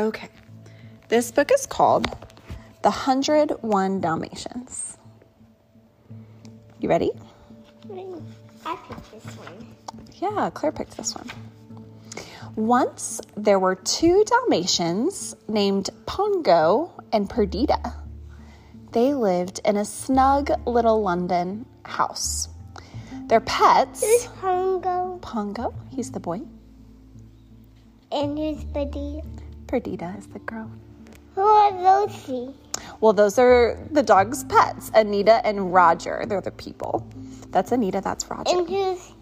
Okay. This book is called The Hundred One Dalmatians. You ready? I picked this one. Yeah, Claire picked this one. Once there were two Dalmatians named Pongo and Perdita. They lived in a snug little London house. Their pets, Who's Pongo Pongo, he's the boy, and who's Buddy? Perdita is the girl. Who are those? Well, those are the dog's pets, Anita and Roger. They're the people. That's Anita, that's Roger. And who's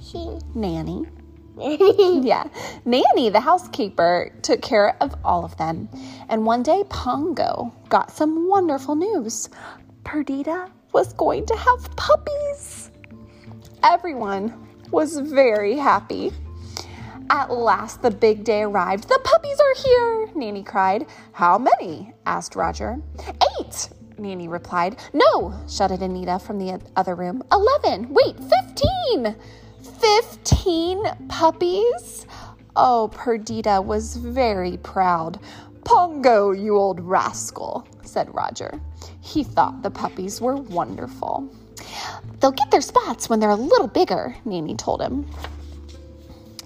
she? Nanny. yeah. Nanny, the housekeeper, took care of all of them. And one day, Pongo got some wonderful news. Perdita was going to have puppies. Everyone was very happy. At last, the big day arrived. The puppies are here, Nanny cried. How many? asked Roger. Eight, Nanny replied. No, shouted Anita from the other room. Eleven. Wait, fifteen. Fifteen puppies? Oh, Perdita was very proud. Pongo, you old rascal, said Roger. He thought the puppies were wonderful. They'll get their spots when they're a little bigger, Nanny told him.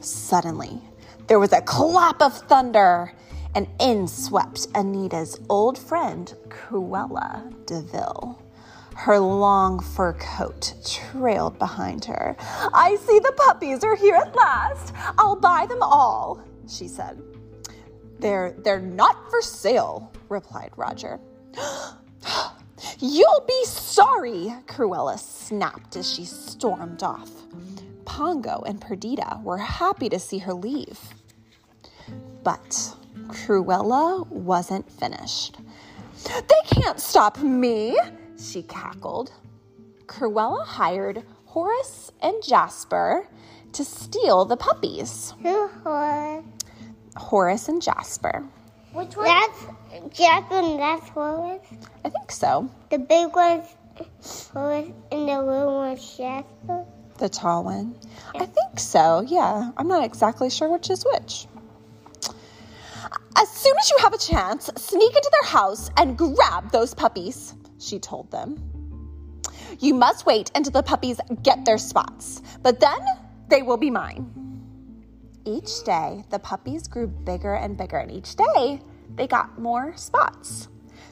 Suddenly, there was a clap of thunder, and in swept Anita's old friend, Cruella De Vil. Her long fur coat trailed behind her. I see the puppies are here at last. I'll buy them all, she said. They're they're not for sale, replied Roger. You'll be sorry, Cruella snapped as she stormed off. Pongo and Perdita were happy to see her leave. But Cruella wasn't finished. They can't stop me, she cackled. Cruella hired Horace and Jasper to steal the puppies. Horace and Jasper. Which one? That's Jasper and that's Horace. I think so. The big one's Horace and the little one's Jasper. The tall one. I think so, yeah. I'm not exactly sure which is which. As soon as you have a chance, sneak into their house and grab those puppies, she told them. You must wait until the puppies get their spots, but then they will be mine. Each day, the puppies grew bigger and bigger, and each day they got more spots.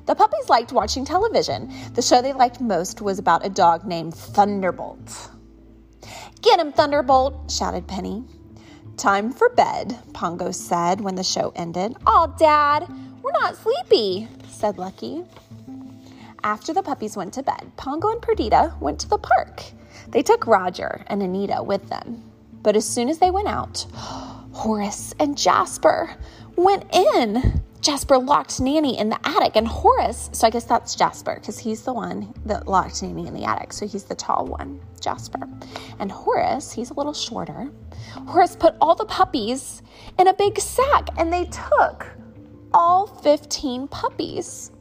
The puppies liked watching television. The show they liked most was about a dog named Thunderbolt. Get him, Thunderbolt, shouted Penny. Time for bed, Pongo said when the show ended. Aw, Dad, we're not sleepy, said Lucky. After the puppies went to bed, Pongo and Perdita went to the park. They took Roger and Anita with them. But as soon as they went out, Horace and Jasper went in. Jasper locked Nanny in the attic, and Horace, so I guess that's Jasper because he's the one that locked Nanny in the attic. So he's the tall one, Jasper. And Horace, he's a little shorter. Horace put all the puppies in a big sack, and they took all 15 puppies.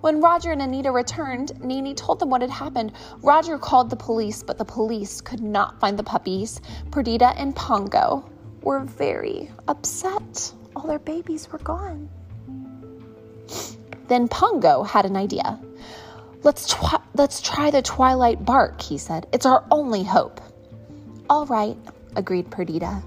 When Roger and Anita returned, Nanny told them what had happened. Roger called the police, but the police could not find the puppies. Perdita and Pongo were very upset. All their babies were gone. Then Pongo had an idea. Let's, twi- let's try the twilight bark, he said. It's our only hope. All right, agreed Perdita.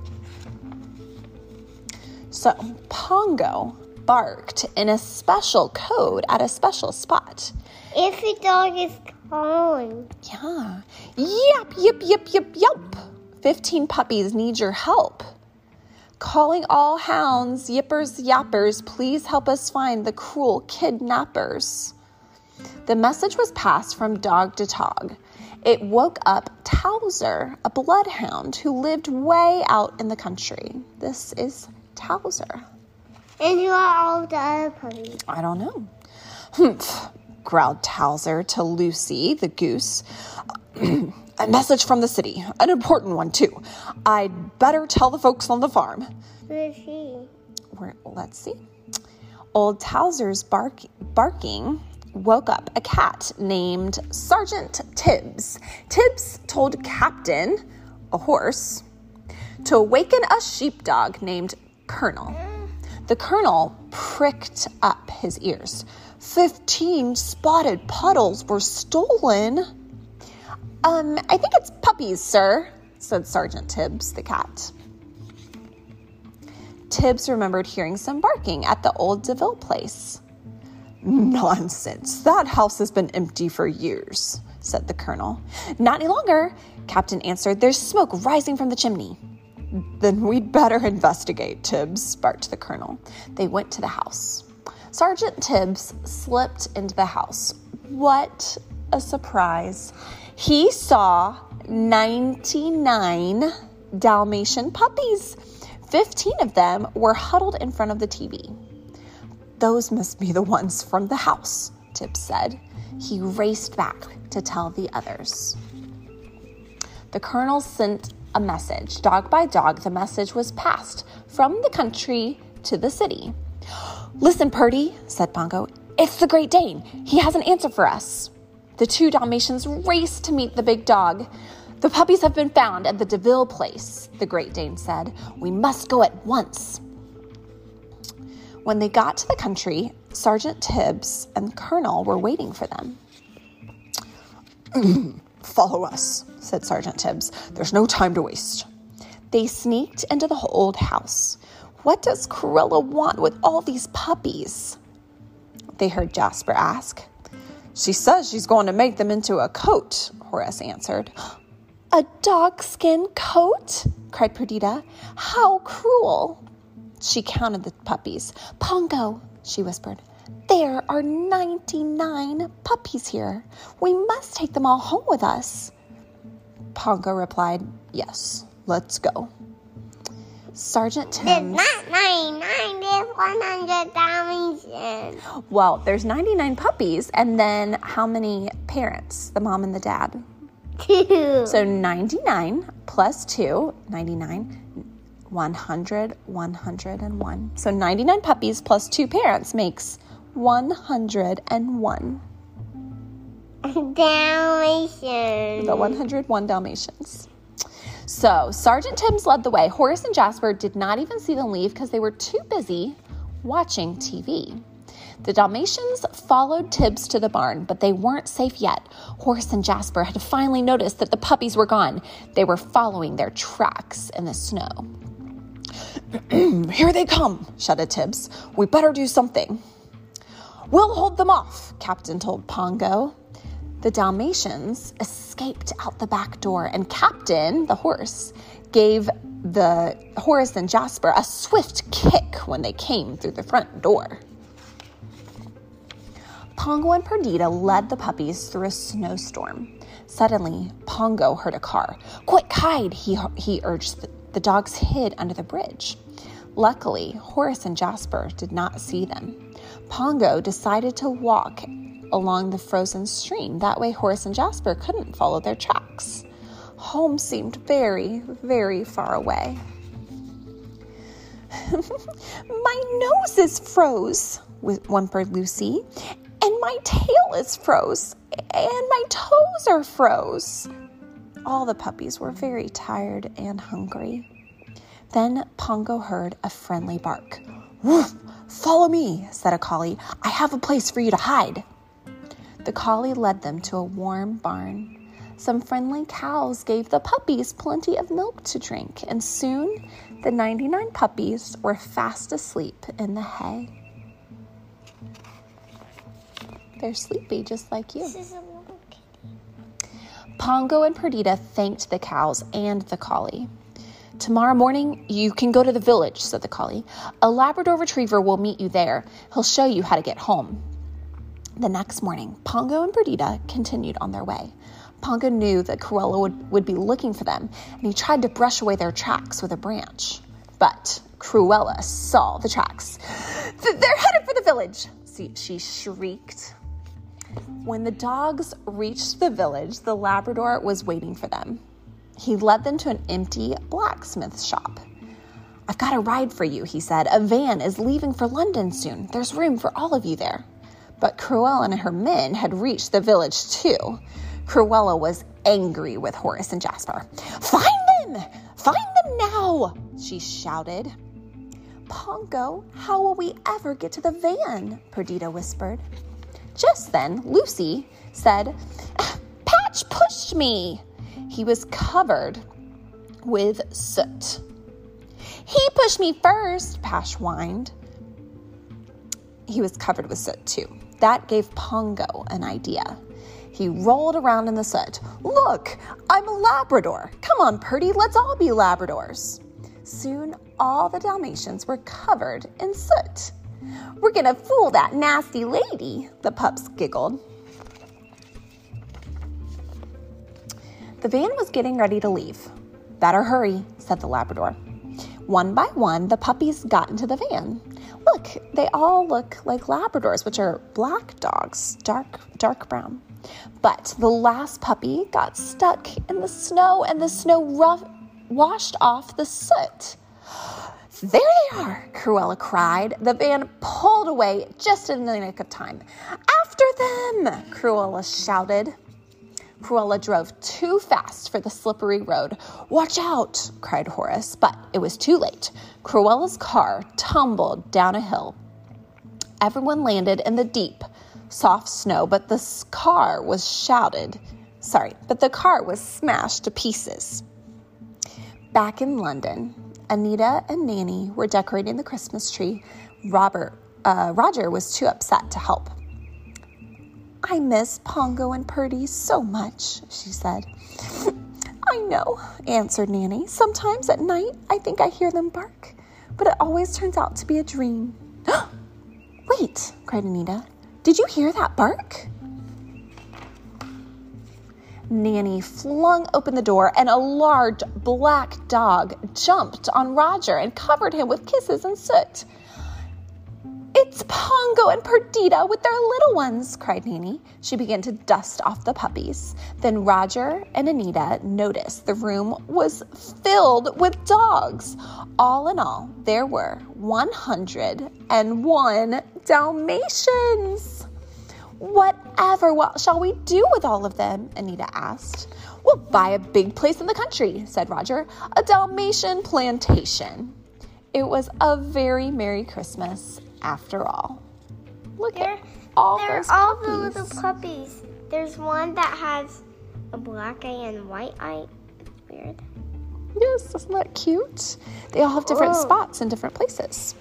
So Pongo barked in a special code at a special spot. If the dog is calling. Yeah. Yep, yep, yep, yep, yep. 15 puppies need your help. Calling all hounds, yippers, yappers, please help us find the cruel kidnappers. The message was passed from dog to dog. It woke up Towser, a bloodhound who lived way out in the country. This is Towser. And who are all the other puppies? I don't know. Humph, growled Towser to Lucy, the goose. A message from the city, an important one too. I'd better tell the folks on the farm. Who is he? Where, let's see. Old Towser's bark, barking woke up a cat named Sergeant Tibbs. Tibbs told Captain, a horse, to awaken a sheepdog named Colonel. The colonel pricked up his ears. Fifteen spotted puddles were stolen. Um, I think it's puppies, sir, said Sergeant Tibbs, the cat. Tibbs remembered hearing some barking at the old De Vil place. Nonsense. That house has been empty for years, said the colonel. Not any longer, Captain answered. There's smoke rising from the chimney. Then we'd better investigate, Tibbs, barked the colonel. They went to the house. Sergeant Tibbs slipped into the house. What a surprise! He saw 99 Dalmatian puppies. 15 of them were huddled in front of the TV. Those must be the ones from the house, Tibbs said. He raced back to tell the others. The colonel sent a message. Dog by dog, the message was passed from the country to the city. Listen, Purdy, said Pongo. It's the Great Dane. He has an answer for us. The two Dalmatians raced to meet the big dog. The puppies have been found at the De Vil place, the Great Dane said. We must go at once. When they got to the country, Sergeant Tibbs and the Colonel were waiting for them. Follow us, said Sergeant Tibbs. There's no time to waste. They sneaked into the old house. What does Cruella want with all these puppies? They heard Jasper ask. She says she's going to make them into a coat, Horace answered. A dogskin coat? cried Perdita. How cruel! She counted the puppies. Pongo, she whispered. There are 99 puppies here. We must take them all home with us. Pongo replied, Yes, let's go. Sergeant There's not 99, there's 100 Dalmatians. Well, there's 99 puppies, and then how many parents? The mom and the dad. Two. So 99 plus 2, 99, 100, 101. So 99 puppies plus 2 parents makes 101. Dalmatians. The 101 Dalmatians. So Sergeant Tibbs led the way. Horace and Jasper did not even see them leave because they were too busy watching TV. The Dalmatians followed Tibbs to the barn, but they weren't safe yet. Horace and Jasper had finally noticed that the puppies were gone. They were following their tracks in the snow. Here they come, shouted Tibbs. We better do something. We'll hold them off, Captain told Pongo. The Dalmatians escaped out the back door, and Captain, the horse, gave the Horace and Jasper a swift kick when they came through the front door. Pongo and Perdita led the puppies through a snowstorm. Suddenly, Pongo heard a car. Quick, hide, he, he urged. The, the dogs hid under the bridge. Luckily, Horace and Jasper did not see them. Pongo decided to walk along the frozen stream. That way, Horace and Jasper couldn't follow their tracks. Home seemed very, very far away. my nose is froze, whimpered Lucy, and my tail is froze, and my toes are froze. All the puppies were very tired and hungry. Then Pongo heard a friendly bark. Woof! Follow me, said a collie. I have a place for you to hide. The collie led them to a warm barn. Some friendly cows gave the puppies plenty of milk to drink, and soon the 99 puppies were fast asleep in the hay. They're sleepy just like you. This is a little kitty. Pongo and Perdita thanked the cows and the collie. Tomorrow morning, you can go to the village, said the collie. A Labrador retriever will meet you there. He'll show you how to get home. The next morning, Pongo and Perdita continued on their way. Pongo knew that Cruella would, would be looking for them, and he tried to brush away their tracks with a branch. But Cruella saw the tracks. They're headed for the village, she, she shrieked. When the dogs reached the village, the Labrador was waiting for them. He led them to an empty blacksmith shop. I've got a ride for you, he said. A van is leaving for London soon. There's room for all of you there. But Cruella and her men had reached the village too. Cruella was angry with Horace and Jasper. Find them! Find them now! She shouted. Pongo, how will we ever get to the van? Perdita whispered. Just then, Lucy said, Patch pushed me. He was covered with soot. He pushed me first, Patch whined. He was covered with soot too. That gave Pongo an idea. He rolled around in the soot. Look, I'm a Labrador. Come on, Purdy, let's all be Labradors. Soon, all the Dalmatians were covered in soot. We're gonna fool that nasty lady, the pups giggled. The van was getting ready to leave. Better hurry, said the Labrador. One by one, the puppies got into the van. Look, they all look like Labradors, which are black dogs, dark, dark brown. But the last puppy got stuck in the snow, and the snow rough, washed off the soot. There they are, Cruella cried. The van pulled away just in the nick of time. After them, Cruella shouted. Cruella drove too fast for the slippery road. Watch out, cried Horace, but it was too late. Cruella's car tumbled down a hill. Everyone landed in the deep, soft snow, but the car was shouted. Sorry, but the car was smashed to pieces. Back in London, Anita and Nanny were decorating the Christmas tree. Robert, uh, Roger was too upset to help. I miss Pongo and Purdy so much, she said. I know, answered Nanny. Sometimes at night I think I hear them bark, but it always turns out to be a dream. Wait, cried Anita. Did you hear that bark? Nanny flung open the door, and a large black dog jumped on Roger and covered him with kisses and soot. It's Pongo and Perdita with their little ones, cried Nanny. She began to dust off the puppies. Then Roger and Anita noticed the room was filled with dogs. All in all, there were 101 Dalmatians. Whatever what shall we do with all of them? Anita asked. We'll buy a big place in the country, said Roger. A Dalmatian plantation. It was a very Merry Christmas after all. Look at all those all puppies. the little puppies. There's one that has a black eye and white eye. It's weird. Yes, isn't that cute? They all have different Whoa. spots in different places.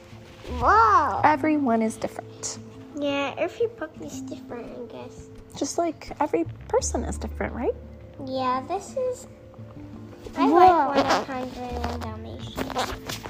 Wow. Everyone is different. Yeah, every puppy's different, I guess. Just like every person is different, right? Yeah, this is. I Whoa. like 101 Dalmatians.